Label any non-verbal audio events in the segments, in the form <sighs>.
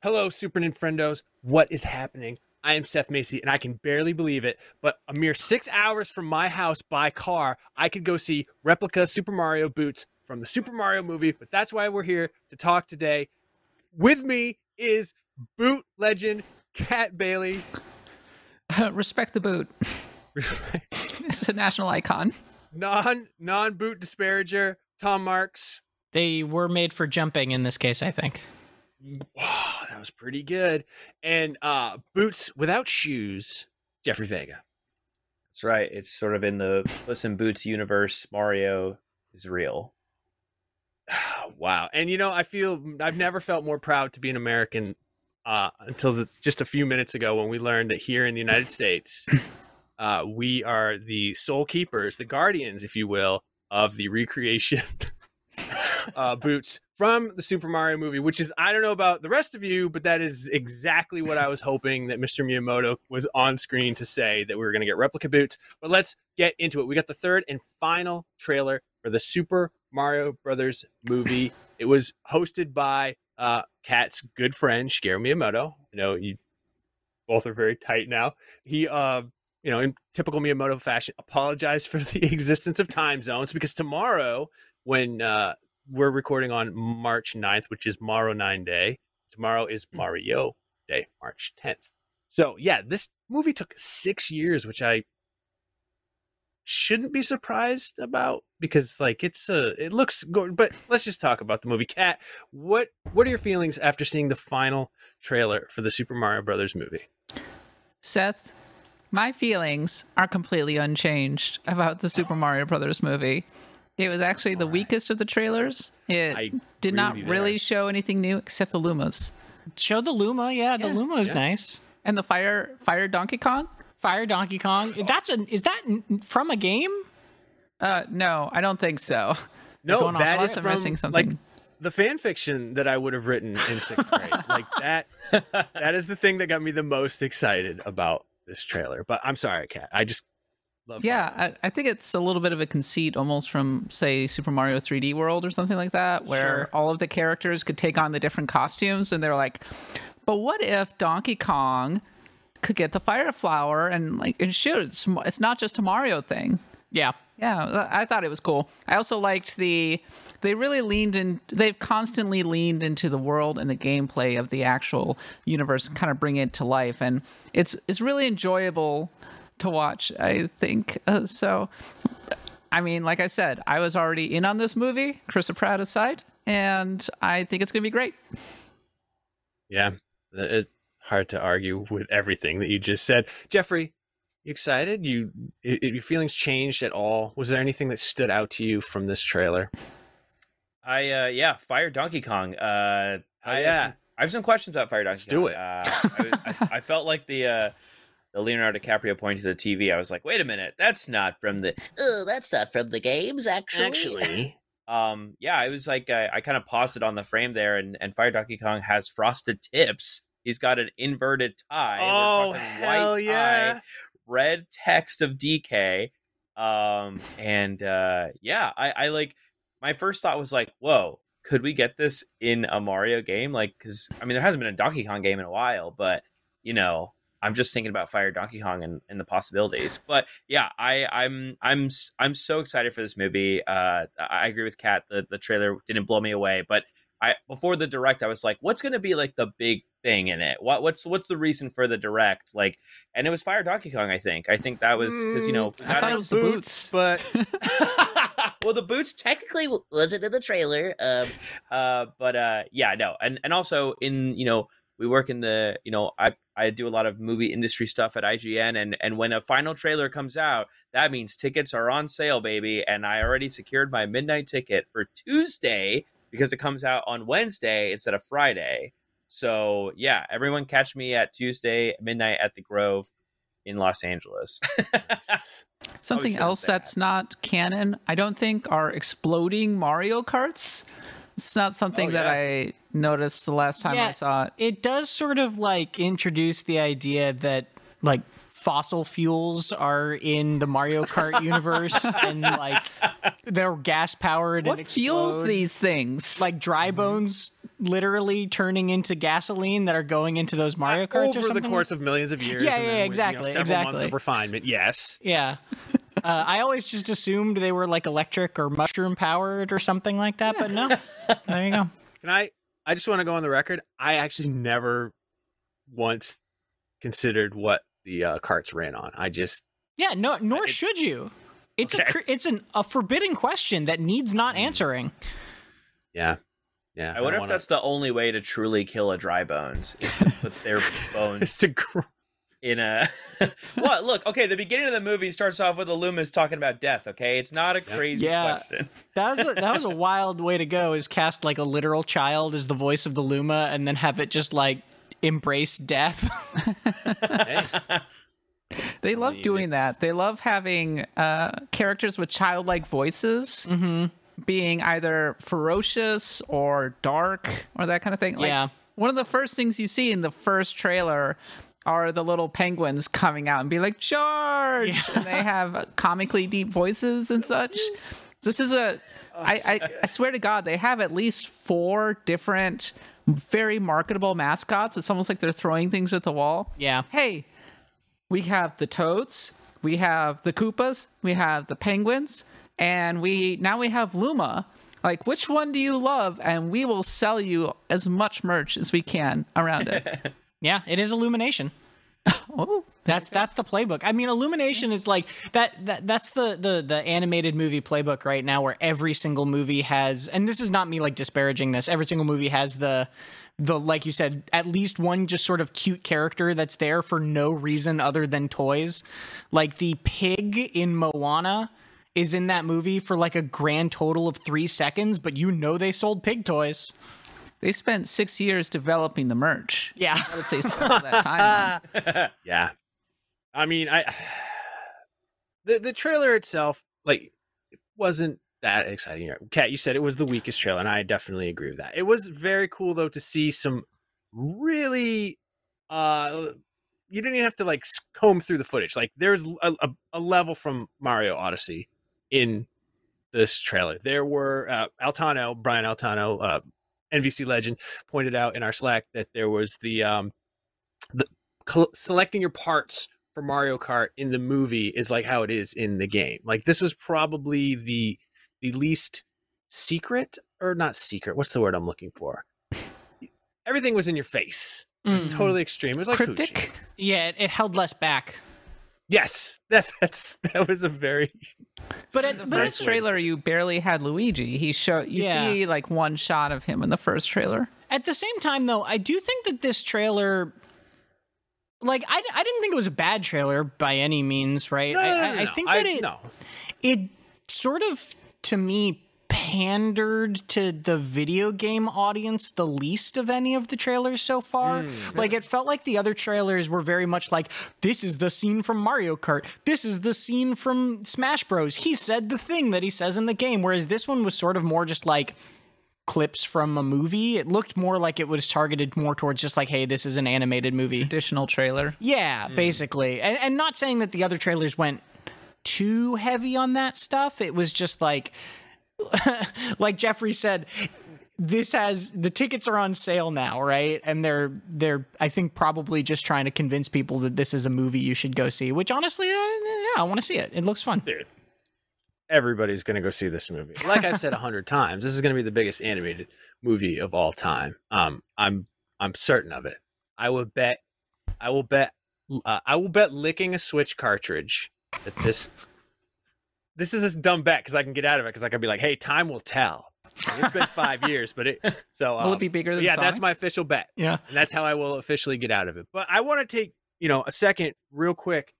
Hello, Super Nintendos. What is happening? I am Seth Macy, and I can barely believe it, but a mere six hours from my house by car, I could go see replica Super Mario boots from the Super Mario movie. But that's why we're here to talk today. With me is boot legend Cat Bailey. <laughs> Respect the boot. <laughs> it's a national icon. Non non boot disparager Tom Marks. They were made for jumping in this case, I think. Wow, that was pretty good. And uh boots without shoes, Jeffrey Vega. That's right. It's sort of in the Puss in Boots universe. Mario is real. <sighs> wow. And you know, I feel I've never felt more proud to be an American uh, until the, just a few minutes ago when we learned that here in the United States, <laughs> uh, we are the sole keepers, the guardians, if you will, of the recreation <laughs> uh, boots from the Super Mario movie, which is, I don't know about the rest of you, but that is exactly what I was hoping that Mr. Miyamoto was on screen to say that we were going to get replica boots. But let's get into it. We got the third and final trailer for the Super Mario Brothers movie. It was hosted by uh, Kat's good friend Shigeru Miyamoto. You know, you both are very tight now. He, uh, you know, in typical Miyamoto fashion, apologized for the <laughs> existence of time zones because tomorrow, when uh, we're recording on March 9th, which is Morrow Nine Day, tomorrow is Hmm. Mario Day, March 10th. So yeah, this movie took six years, which I shouldn't be surprised about because like it's a it looks good but let's just talk about the movie cat what what are your feelings after seeing the final trailer for the super mario brothers movie Seth, my feelings are completely unchanged about the Super Mario Brothers movie. It was actually the weakest of the trailers. It I did not really there. show anything new except the Lumas Show the Luma, yeah, the Luma is Yeah. nice. and the fire fire Donkey Kong. Fire Donkey Kong. That's a is that from a game? Uh, no, I don't think so. no going off that unless is I'm from missing something. like the fan fiction that i would have written in sixth grade <laughs> like that that is the thing that got me the most excited about this trailer but i'm sorry cat i just love Yeah, I, I think it's a little bit of a conceit, almost from say Super Mario 3D World or something like that, where Sure. all of the characters could take on the different costumes, and they're like, "But what if Donkey Kong could get the fire flower and like and shoot? It's, it's not just a Mario thing." Yeah. Yeah, I thought it was cool. I also liked the they really leaned in they've constantly leaned into the world and the gameplay of the actual universe kind of bring it to life and it's it's really enjoyable to watch, I think. Uh, so I mean, like I said, I was already in on this movie, Chris Pratt aside, and I think it's going to be great. yeah it's hard to argue with everything that you just said jeffrey you excited you i- i- your feelings changed at all was there anything that stood out to you from this trailer I uh yeah, Fire Donkey Kong. Uh I yeah. I have some questions about Fire Donkey Let's Kong. do it. Uh, I, I, I felt like the uh the Leonardo DiCaprio pointing to the TV. I was like, wait a minute, that's not from the. <laughs> Oh, that's not from the games, actually. actually <laughs> um, yeah, I was like, I, I kind of paused it on the frame there, and and Fire Donkey Kong has frosted tips. He's got an inverted tie. Oh hell white yeah tie, red text of DK. Um, and uh, yeah, I, I like my first thought was like, whoa, could we get this in a Mario game? Like, because I mean, there hasn't been a Donkey Kong game in a while, but you know, I'm just thinking about Fire Donkey Kong and, and the possibilities. But yeah, I, I'm I'm I'm so excited for this movie. Uh, I agree with Kat. The the trailer didn't blow me away, but I before the direct, I was like, what's going to be like the big thing in it? What what's what's the reason for the direct? Like, and it was Fire Donkey Kong. I think. I think that was because you know. I thought it was the boots. but <laughs> well, the boots technically wasn't in the trailer. Um, uh, but uh, yeah, no, and and also in you know we work in the you know I I do a lot of movie industry stuff at IGN, and and when a final trailer comes out, that means tickets are on sale, baby. And I already secured my midnight ticket for Tuesday because it comes out on Wednesday instead of Friday. So yeah, everyone catch me at Tuesday midnight at the Grove in Los Angeles. <laughs> Something else say that's not canon, I don't think, are exploding Mario Karts. It's not something Oh, that. I noticed the last time I saw it. It does sort of like introduce the idea that like fossil fuels are in the Mario Kart <laughs> universe and like they're gas powered What and fuels these things? like dry mm-hmm. bones literally turning into gasoline that are going into those Mario Karts or over something? the course of millions of years. Yeah, and yeah, then with, you know, exactly, months of refinement. Yes. yeah. Uh, I always just assumed they were like electric or mushroom powered or something like that, but no. <laughs> There you go. Can I? I just want to go on the record. I actually never once considered what the uh, carts ran on. I just Yeah, no, nor it- should you. It's a Okay. cr- it's an, a forbidden question that needs not answering. yeah, yeah. I wonder don't if wanna- that's the only way to truly kill a dry bones is to put their <laughs> It's bones to gr- in a. <laughs> what? Look, okay. The beginning of the movie starts off with a Loomis talking about death. Okay, it's not a crazy Yeah. question. <laughs> That was a, that was a wild way to go. Is cast like a literal child as the voice of the Luma, and then have it just like embrace death. hey, <laughs> They love mean, doing it's- that. They love having uh, characters with childlike voices being either ferocious or dark or that kind of thing. Like, Yeah. One of the first things you see in the first trailer are the little penguins coming out and be like, charge! And they have comically deep voices and such. This is a. Oh, I, I, I swear to God, they have at least four different, very marketable mascots. It's almost like they're throwing things at the wall yeah, hey, we have the toads, we have the Koopas, we have the penguins, and we now we have Luma. Like, which one do you love? And we will sell you as much merch as we can around it. <laughs> yeah. It is illumination. <laughs> oh, That's that's the playbook. I mean, Illumination is like that. That that's the the the animated movie playbook right now, where every single movie has, and this is not me like disparaging this. Every single movie has the the like you said, at least one just sort of cute character that's there for no reason other than toys. Like the pig in Moana is in that movie for like a grand total of three seconds, but you know they sold pig toys. They spent six years developing the merch. Yeah. I would say spend all that time on? <laughs> yeah. I mean, I the the trailer itself, like, it wasn't that exciting. Kat, you said it was the weakest trailer, and I definitely agree with that. It was very cool though to see some really uh you didn't even have to like comb through the footage. Like there's a, a, a level from Mario Odyssey in this trailer. There were uh, Altano, Brian Altano, uh, NVC legend, pointed out in our Slack that there was the um the col- selecting your parts for Mario Kart in the movie is like how it is in the game. Like this was probably the the least secret or not secret. What's the word I'm looking for? Everything was in your face. It was Mm. totally extreme. It was like. Cryptic? Yeah, it, it held less back. Yes, <laughs> that that's that was a very But it, The but first trailer, you barely had Luigi. He show you Yeah. see like one shot of him in the first trailer. At the same time, though, I do think that this trailer, like, I, I didn't think it was a bad trailer by any means, right? no, I, no, no, I, I think that it no. it sort of to me pandered to the video game audience the least of any of the trailers so far. Mm, like it felt like the other trailers were very much like this is the scene from Mario Kart. This is the scene from Smash Bros. He said the thing that he says in the game whereas this one was sort of more just like clips from a movie. It looked more like it was targeted more towards just like hey, this is an animated movie. Additional trailer. Yeah, mm. basically. And, and not saying that the other trailers went too heavy on that stuff. It was just like, <laughs> like Jeffrey said, this has the tickets are on sale now, right? And they're they're I think probably just trying to convince people that this is a movie you should go see. Which honestly, uh, yeah, I want to see it. It looks fun. Dude, everybody's to go see this movie. Like I've said a hundred <laughs> times, this is to be the biggest animated movie of all time. Um, I'm I'm certain of it. I will bet. I will bet. Uh, I will bet licking a Switch cartridge that this. This is a dumb bet because I can get out of it because I can be like, "Hey, time will tell." It's been five <laughs> years, but it. So Will it um, be bigger than yeah, that's my official bet Yeah. and that's how I will officially get out of it. But I want to take you know a second, real quick.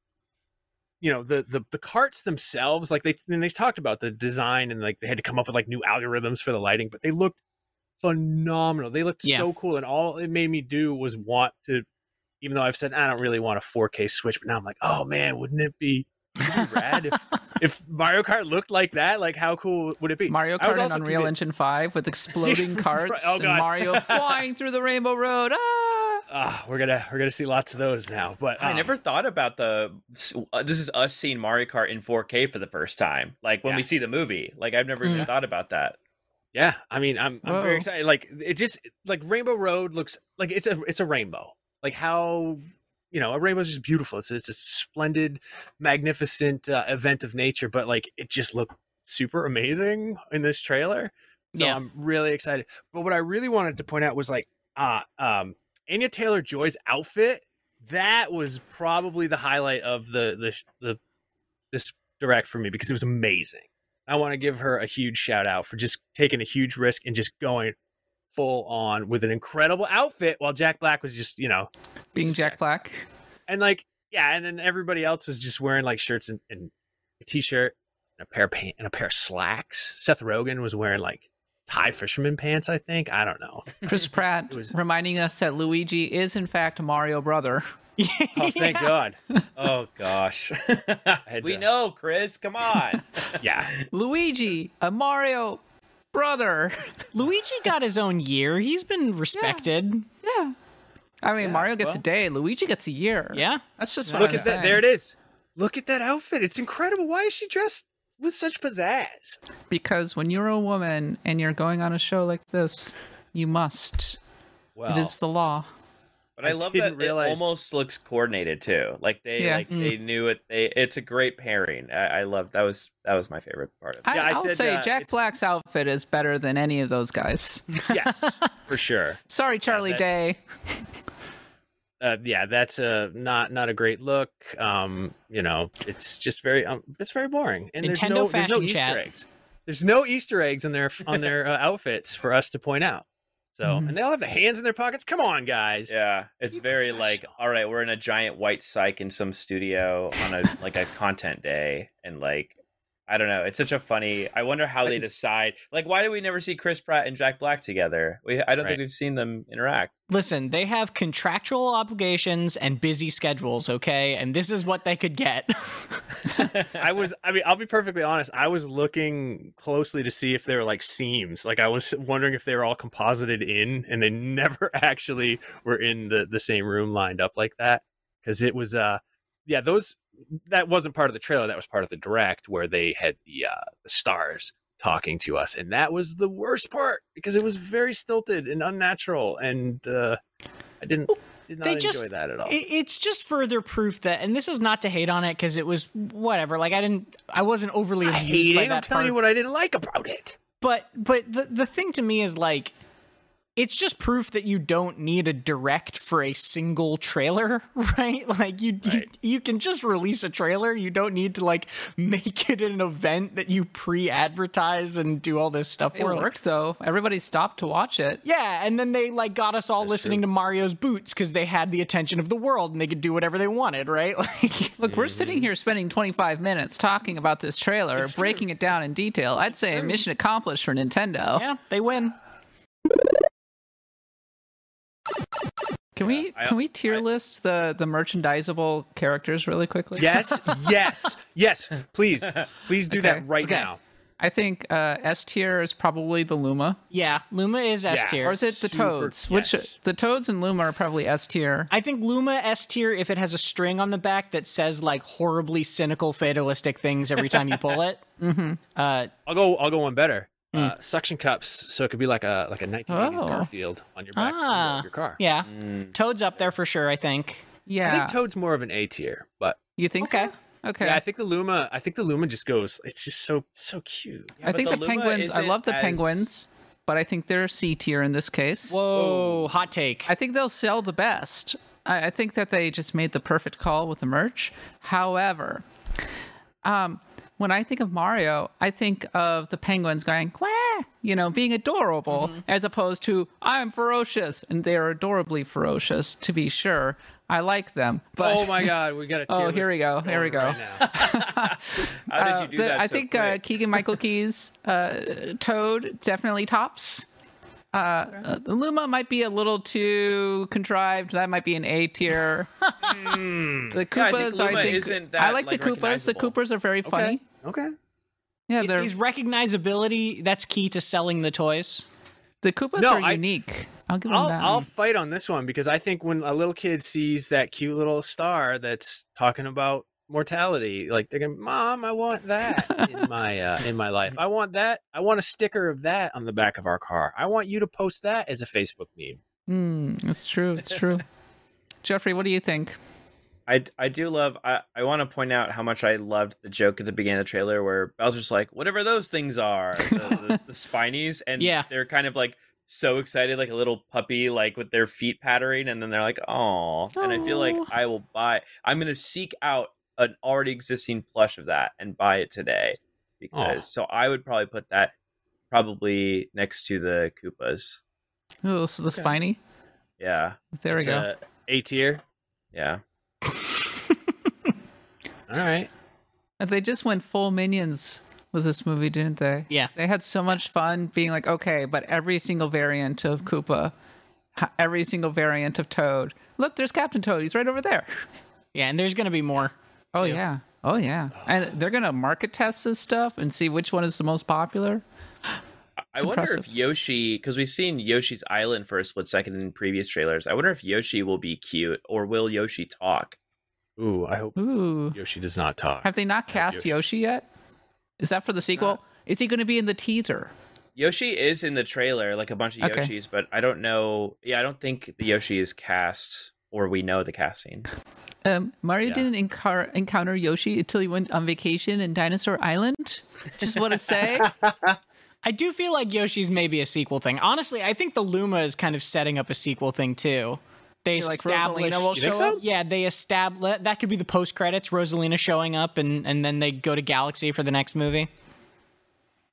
You know the the the carts themselves, like they and they talked about the design and like they had to come up with like new algorithms for the lighting, but they looked phenomenal. They looked Yeah. so cool, and all it made me do was want to. Even though I've said I don't really want a 4K Switch, but now I'm like, oh man, wouldn't it be wouldn't it be rad if <laughs> if Mario Kart looked like that? Like how cool would it be? Mario Kart and Unreal convinced- Engine 5 with exploding <laughs> Right. carts Oh, and Mario <laughs> flying through the Rainbow Road. Ah! Ah, we're gonna we're gonna see lots of those now. But I never thought about the. Uh, this is us seeing Mario Kart in 4K for the first time. Like when Yeah. we see the movie. Like I've never even Mm. thought about that. Yeah, I mean, I'm I'm Whoa. very excited. Like it just like Rainbow Road looks like it's a it's a rainbow. Like how you know a rainbow is just beautiful. It's it's a splendid, magnificent uh, event of nature. But like it just looked super amazing in this trailer. So Yeah. I'm really excited. But what I really wanted to point out was like uh um Anya Taylor Joy's outfit. That was probably the highlight of the the the this direct for me because it was amazing. I want to give her a huge shout out for just taking a huge risk and just going full on with an incredible outfit while Jack Black was just, you know, Being Jack Jack. Black. and like, yeah, and then everybody else was just wearing like shirts and, and a t-shirt and a pair of pants and a pair of slacks. Seth Rogen was wearing like Thai fisherman pants, I think. I don't know. Chris <laughs> Pratt was- reminding us that Luigi is in fact a Mario brother. <laughs> Oh, thank <laughs> God. Oh gosh. we to- know, Chris. Come on. Yeah. Luigi, a Mario brother. Luigi got his own year. He's been respected. Yeah. I mean, Yeah, Mario gets a day. Luigi gets a year. Yeah. That's just what Look I'm at that. There it is. Look at that outfit. It's incredible. Why is she dressed with such pizzazz? Because when you're a woman and you're going on a show like this, you must. Well, it is the law. But I, I love that realize- it almost looks coordinated too. Like they Yeah. like they knew it. They it's a great pairing. I, I love that was that was my favorite part of it. I, Yeah, I I'll said, say uh, Jack it's- Black's outfit is better than any of those guys. yes, for <laughs> sure. Sorry, Charlie that's- Day. Uh, yeah, that's a not not a great look. Um, you know, it's just very um, it's very boring. And there's Nintendo no, there's no fashion Easter chat. eggs. There's no Easter eggs on their on their uh, outfits for us to point out. So, Mhm. and they all have the hands in their pockets. Come on, guys. Yeah, it's Be very like, all right, we're in a giant white psych in some studio on a like a content day, and like, I don't know, it's such a funny. I wonder how they <laughs> decide. Like, why do we never see Chris Pratt and Jack Black together? We, I don't Right. think we've seen them interact. Listen, they have contractual obligations and busy schedules, okay? And this is what they could get. <laughs> I was. I mean, I'll be perfectly honest. I was looking closely to see if they were like seams. Like I was wondering if they were all composited in, and they <laughs> never actually were in the the same room lined up like that. Because it was, uh, yeah, those that wasn't part of the trailer. That was part of the direct where they had the uh the stars talking to us, and that was the worst part because it was very stilted and unnatural, and uh I didn't. Did not They enjoy just- that at all. It- it's just further proof that, and this is not to hate on it because it was whatever. Like I didn't, I wasn't overly I hate it. I'm telling part. you what I didn't like about it. But but the the thing to me is like it's just proof that you don't need a direct for a single trailer, <laughs> right? Like you Right. you, you can just release a trailer. You don't need to like <laughs> make it an event that you pre-advertise and do all this stuff It for. Like, worked though. Everybody stopped to watch it. yeah, and then they like got us all listening to Mario's boots because they had the attention of the world and they could do whatever they wanted, right? <laughs> Like Look, we're sitting here spending 25 minutes talking about this trailer, breaking it down in detail. I'd say mission accomplished for Nintendo. yeah, they win. Can we I- can we tier I- list the the merchandisable characters really quickly? Yes, <laughs> yes, yes. Please, please do Okay, that right okay. now. I think uh, S tier is probably the Luma, Yeah, Luma is S Yeah. tier. or is it the Super- Toads? Which the Toads and Luma are probably S tier. I think Luma S tier if it has a string on the back that says like horribly cynical fatalistic things every time you pull it. <laughs> mm-hmm. Uh, I'll go. I'll go one better. Uh, suction cups, so it could be like a like a 1980s Oh. Garfield on your back ah, of your car. yeah, Mm. Toad's up there for sure. I think. Yeah, I think Toad's more of an A tier, but you think Okay. so? Okay. yeah, I think the Luma. I think the Luma just goes. It's just so so cute. I think the, the penguins. I love the as- penguins, but I think they're C tier in this case. Whoa, hot take. I think they'll sell the best. I, I think that they just made the perfect call with the merch. However, um, when I think of Mario, I think of the penguins going, Quah! you know, being adorable, as opposed to I'm ferocious, and they are adorably ferocious, to be sure. I like them, but oh my God, we got a. <laughs> Oh, here we go, here we go. right. <laughs> <laughs> How did Uh, you do the- that? I so think uh. Keegan Michael Key's uh, Toad definitely tops. Uh, uh, Luma might be a little too contrived. That might be an A tier. the Yeah, I think Koopas, I think, isn't I like, like, the Koopas. The. Koopas are very funny. Okay. Yeah, they're Is recognizability that's key to selling the toys? the Koopas No, are I- unique. I'll give them I'll that. I'll fight on this one because I think when a little kid sees that cute little star that's talking about mortality. Like they're gonna, mom, I want that in <laughs> my uh, in my life. I want that. I want a sticker of that on the back of our car. I want you to post that as a Facebook meme. Mm, it's true. It's true. <laughs> Jeffrey, what do you think? I, I do love I, I want to point out how much I loved the joke at the beginning of the trailer where Bowser's just like whatever those things are the, the, <laughs> the spinies and Yeah. they're kind of like so excited like a little puppy like with their feet pattering and then they're like oh and I feel like I will buy I'm gonna seek out an already existing plush of that and buy it today because so I would probably put that probably next to the Koopas Oh, so the spiny. yeah There we go. a A tier. yeah All right. And They just went full minions with this movie, didn't they? Yeah. They had so much fun being like, okay, but every single variant of Koopa, every single variant of Toad. Look, there's Captain Toad. He's right over there. Yeah, and there's gonna be more. Oh too. yeah. Oh yeah. And they're gonna market test this stuff and see which one is the most popular. I wonder impressive. if Yoshi, because we've seen Yoshi's Island for a split second in previous trailers. I wonder if Yoshi will be cute or will Yoshi talk? Ooh, I hope Ooh. Yoshi does not talk. Have they not cast Yoshi. Yoshi yet? Is that for the sequel? Is he going to be in the teaser? Yoshi is in the trailer, like a bunch of Okay. Yoshis, but I don't know. Yeah, I don't think the Yoshi is cast or we know the casting. Um, Mario Yeah. didn't encar- encounter Yoshi until he went on vacation in Dinosaur Island. Just want to say, <laughs> I do feel like Yoshi's maybe a sequel thing. Honestly, I think the Luma is kind of setting up a sequel thing too. They like establish, Rosalina will You show think so? up. yeah, they establish that could be the post credits. Rosalina showing up, and and then they go to Galaxy for the next movie.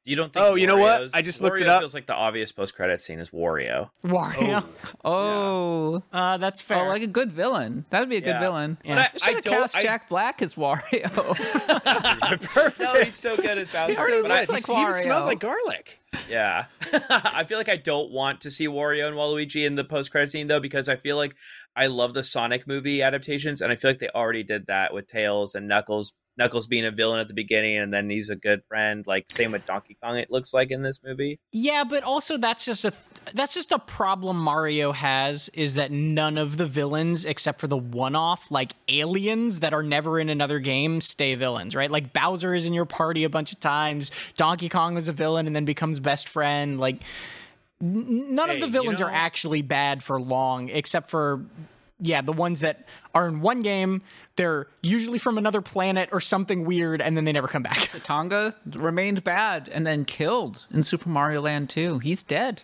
You don't think? Oh, you know what? I just looked it Wario up. Feels like the obvious post-credit scene is Wario. Wario, Oh, <laughs> uh, that's fair. oh, like a good villain. That'd be a good Yeah. villain. Yeah. But I- should have I don't- cast I- Jack Black as Wario. <laughs> Perfect. No, he's so good as Bowser. already but I, looks like he even smells like garlic. Yeah. <laughs> I feel like I don't want to see Wario and Waluigi in the post credit scene though, because I feel like I love the Sonic movie adaptations, and I feel like they already did that with Tails and Knuckles. Knuckles being a villain at the beginning, and then he's a good friend. Like same with Donkey Kong, it looks like in this movie. Yeah, but also that's just a that's just a problem Mario has is that none of the villains except for the one-off like aliens that are never in another game stay villains, right? Like Bowser is in your party a bunch of times, Donkey Kong is a villain and then becomes best friend, like none Hey, of the you villains know- are actually bad for long except for yeah, the ones that are in one game, they're usually from another planet or something weird and then they never come back. Tatanga remained bad and then killed in Super Mario Land 2. He's dead.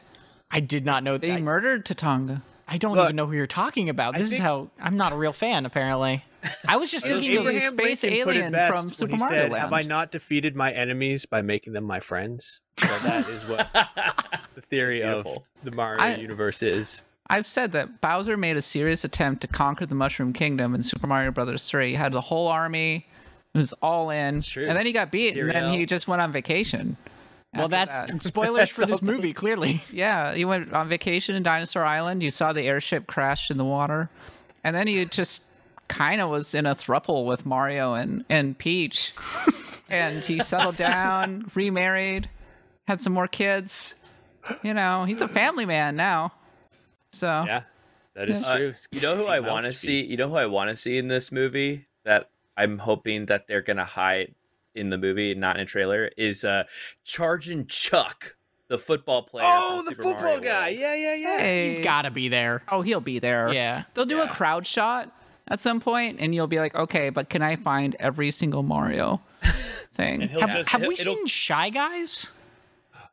I did not know They that. murdered Tatanga. I don't Look, even know who you're talking about. This is how I'm not a real fan. Apparently, I was just <laughs> thinking. of- Abraham- space Lincoln put it alien best from when Super he Mario said, Have I not defeated my enemies by making them my friends? So that is what <laughs> the theory of the Mario I- universe is. I've said that Bowser made a serious attempt to conquer the Mushroom Kingdom in Super Mario Brothers 3. He had the whole army, it was all in, true. and then he got beat, and then he just went on vacation. well, that's that. spoilers <laughs> for this movie. Clearly, <laughs> yeah, he went on vacation in Dinosaur Island. You saw the airship crash in the water, and then he just kind of was in a thruple with Mario and and Peach, <laughs> and he settled down, remarried, had some more kids. You know, he's a family man now. So Yeah, that is Uh, true. You know who I want to to see? You know who I want to see in this movie that I'm hoping that they're gonna hide in the movie, not in a trailer, is uh Charging Chuck, the football player. Oh, the Super football Mario guy. World. Yeah, yeah, yeah. hey, he's got to be there. Oh, he'll be there. Yeah. They'll do a crowd shot at some point, and you'll be like, okay, but can I find every single Mario <laughs> thing? Have, just- have we seen Shy Guys?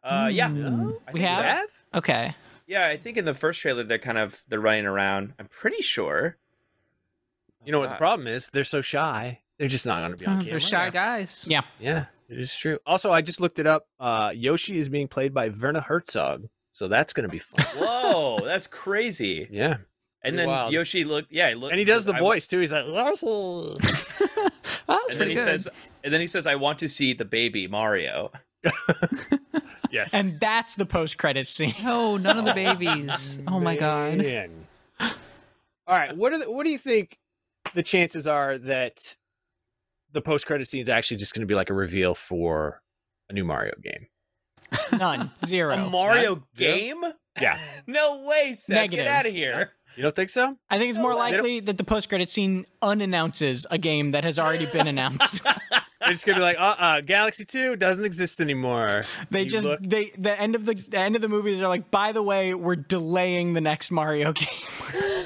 Uh, yeah, No? I We think so. have? Okay. Yeah, I think in the first trailer they're kind of they're running around. I'm pretty sure. You know what the problem is? They're so shy. They're just not going to be on Oh, camera. they're shy guys. Yeah. Yeah, it is true. Also, I just looked it up. Uh, Yoshi is being played by Werner Herzog, so that's going to be fun. <laughs> Whoa, that's crazy. yeah, And Pretty then wild. Yoshi looked, yeah, he look, and he does the I- voice too. He's like, Oh, <laughs> that's And then pretty he good. says, and then he says, "I want to see the baby Mario." <laughs> <laughs> yes. And that's the post credit scene. "No, <laughs> oh, none of the babies." <laughs> oh my god. Man. All right, what are the, what do you think the chances are that the post credit scene is actually just going to be like a reveal for a new Mario game? None. Zero. A Mario Zero? game? Yeah. No way, Seth. Negative. Get out of here. You don't think so? I think it's more they likely that the post-credit scene unannounces a game that has already been announced. They're just gonna be like, uh, uh Galaxy Two doesn't exist anymore. they You just look- they the end of the, the end of the movies are like, by the way, we're delaying the next Mario <laughs> game.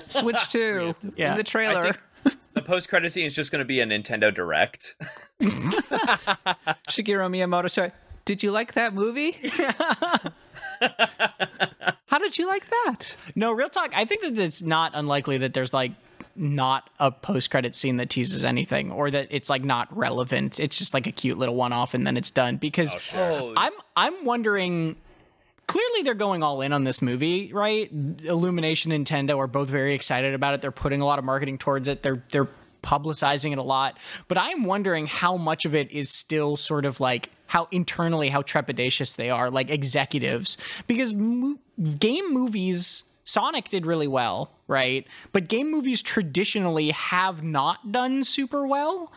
Switch two Yeah. in the trailer. The post credit scene is just going to be a Nintendo Direct. <laughs> Shigeru Miyamoto show. Did you like that movie? <laughs> How did you like that? no, real talk. I think that it's not unlikely that there's like not a post-credit scene that teases anything, or that it's like not relevant. It's just like a cute little one-off, and then it's done. Because Oh, I'm I'm wondering. Clearly, they're going all in on this movie, right? Illumination and Nintendo are both very excited about it. They're putting a lot of marketing towards it. They're they're publicizing it a lot. But I'm wondering how much of it is still sort of like how internally how trepidatious they are, like executives, because mo- game movies. Sonic did really well, right? But game movies traditionally have not done super well.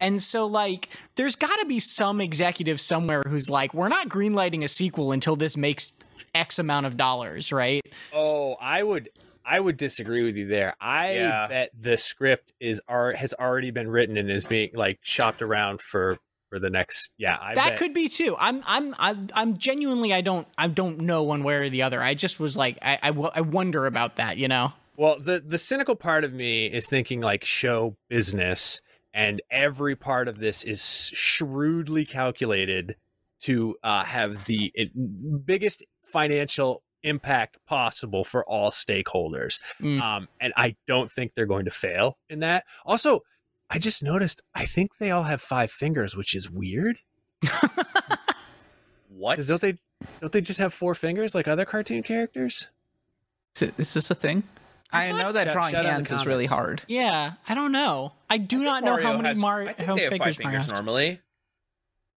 And so, like, there's got to be some executive somewhere who's like, we're not greenlighting a sequel until this makes X amount of dollars, right? Oh, I would I would disagree with you there. I Yeah. bet the script is ar- has already been written and is being like shopped around for for the next yeah, I that bet. could be too. I'm, I'm, I'm, I'm genuinely, I don't, I don't know one way or the other. I just was like, I, I, w- I wonder about that, you know? Well, the the cynical part of me is thinking like show business and every part of this is shrewdly calculated to uh, have the biggest financial impact possible for all stakeholders. Mm. Um, and I don't think they're going to fail in that. Also, I just noticed I think they all have five fingers, which is weird. what? don't they don't they just have four fingers like other cartoon characters? Is, it- is this a thing? I, thought- know that Shout- drawing shout out in the hands is really hard. Yeah, I don't know. I do I not think know how many has- Mario I think how they have fingers five fingers normally.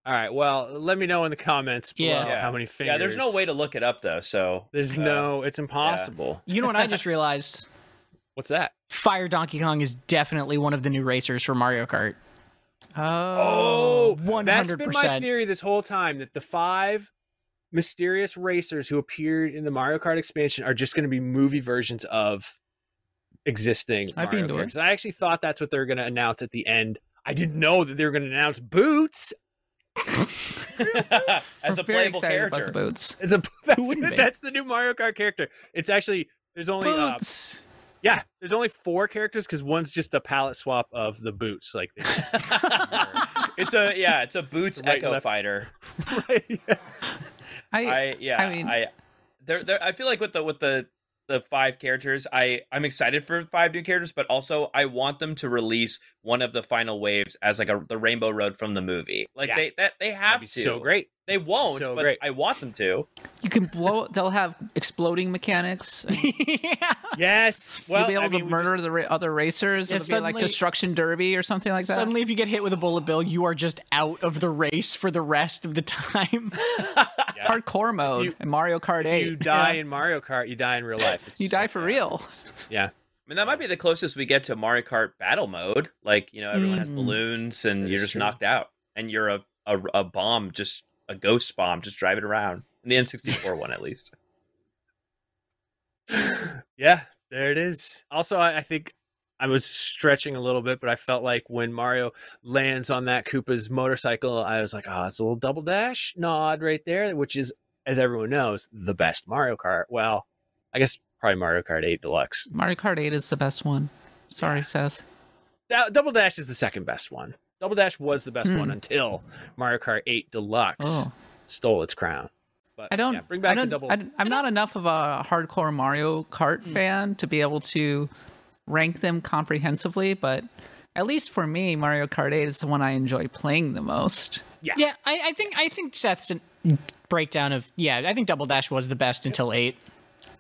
All right. Well, let me know in the comments below Yeah. how many fingers. Yeah, there's no way to look it up though. So There's uh, no. It's impossible. You know what I just <laughs> realized? What's that? Fire Donkey Kong is definitely one of the new racers for Mario Kart. Oh, That's been my theory this whole time that the five mysterious racers who appeared in the Mario Kart expansion are just going to be movie versions of existing I'd Mario into it. characters. I actually thought that's what they were going to announce at the end. I didn't know that they were going to announce Boots. <laughs> <laughs> as We're a playable character. about the boots. It's a <laughs> that's, wouldn't be? that's the new Mario Kart character. It's actually there's only uh, Boots. Yeah there's only four characters because one's just a palette swap of the boots like <laughs> it's a yeah, it's a Boots Right, Echo left. Fighter. <laughs> right, yeah. I, I yeah, I I mean- I there, there I feel like with the with the the five characters, I I'm excited for five new characters, but also I want them to release one of the final waves as like a the Rainbow Road from the movie. Like Yeah. they that they have That'd to. so great. They won't, So but great. I want them to. you can blow. They'll have exploding mechanics. <laughs> yeah. Yes. Well, You'll be able I to we murder the ra- other racers. Yeah, It'll be like destruction derby or something like that. Suddenly, if you get hit with a bullet bill, you are just out of the race for the rest of the time. <laughs> hardcore mode you- in Mario Kart If 8. you die in Mario Kart, you die in real life. It's You die for real. Yeah. I mean, that might be the closest we get to Mario Kart battle mode. Like, you know, everyone has Mm. balloons and you're just true. knocked out. And you're a, a, a bomb, just a ghost bomb, just driving around. In the N64 one, at least. <laughs> Yeah, there it is. Also, I, I think I was stretching a little bit, but I felt like when Mario lands on that Koopa's motorcycle, I was like, oh, it's a little double dash nod right there, which is, as everyone knows, the best Mario Kart. Well, I guess probably Mario Kart 8 Deluxe. Mario Kart 8 is the best one. Sorry, Seth. Da- double Dash is the second best one. Double Dash was the best Hmm. one until Mario Kart 8 Deluxe Oh. stole its crown. But I don't. yeah, bring back I the don't, double. I, am not enough of a hardcore Mario Kart Hmm. fan to be able to rank them comprehensively, but at least for me, Mario Kart 8 is the one I enjoy playing the most. yeah, I, I think I think Seth's breakdown of yeah, I think Double Dash was the best until eight.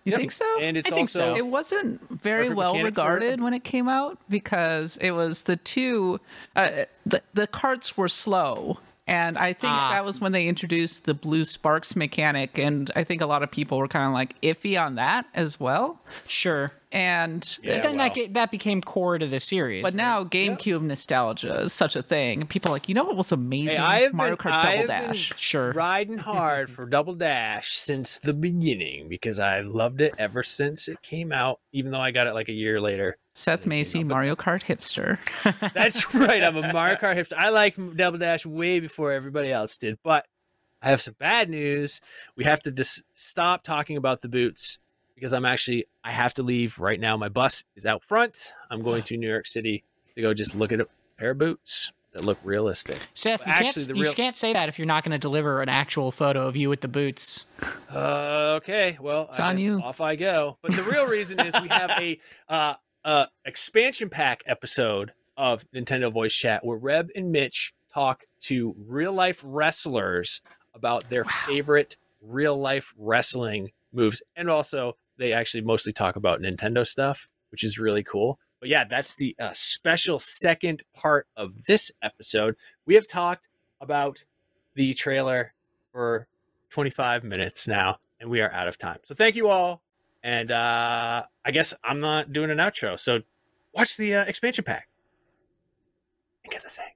You Yep. think so? And it's I think also so. It wasn't very well regarded when it came out because it was the two uh, the the carts were slow. And I think Ah. that was when they introduced the blue sparks mechanic and I think a lot of people were kind of like iffy on that as well. Sure. And Yeah, then well. that ga- that became core to the series. but now GameCube nostalgia is such a thing. People are like, you know what was amazing? Hey, I have Mario been, Kart I Double have been Dash. sure. riding <laughs> hard for Double Dash since the beginning because I loved it ever since it came out, even though I got it like a year later. Seth Macy, Mario Kart hipster. <laughs> That's right. I'm a <laughs> Mario Kart hipster. I like Double Dash way before everybody else did. But I have some bad news. We have to just stop talking about the boots because I'm actually I have to leave right now. My bus is out front. I'm going <sighs> to New York City to go just look at a pair of boots that look realistic. Seth, you, Actually, can't, the you can't say that if you're not going to deliver an actual photo of you with the boots. Uh, okay, well, It's I on you. off I go. But the real reason is we have a <laughs> uh, uh, expansion pack episode of Nintendo Voice Chat where Reb and Mitch talk to real life wrestlers about their favorite real life wrestling moves, and also they actually mostly talk about Nintendo stuff, which is really cool. But yeah, that's the uh, special second part of this episode. We have talked about the trailer for 25 minutes now, and we are out of time. So thank you all. And uh, I guess I'm not doing an outro. So watch the uh, expansion pack and get the thing.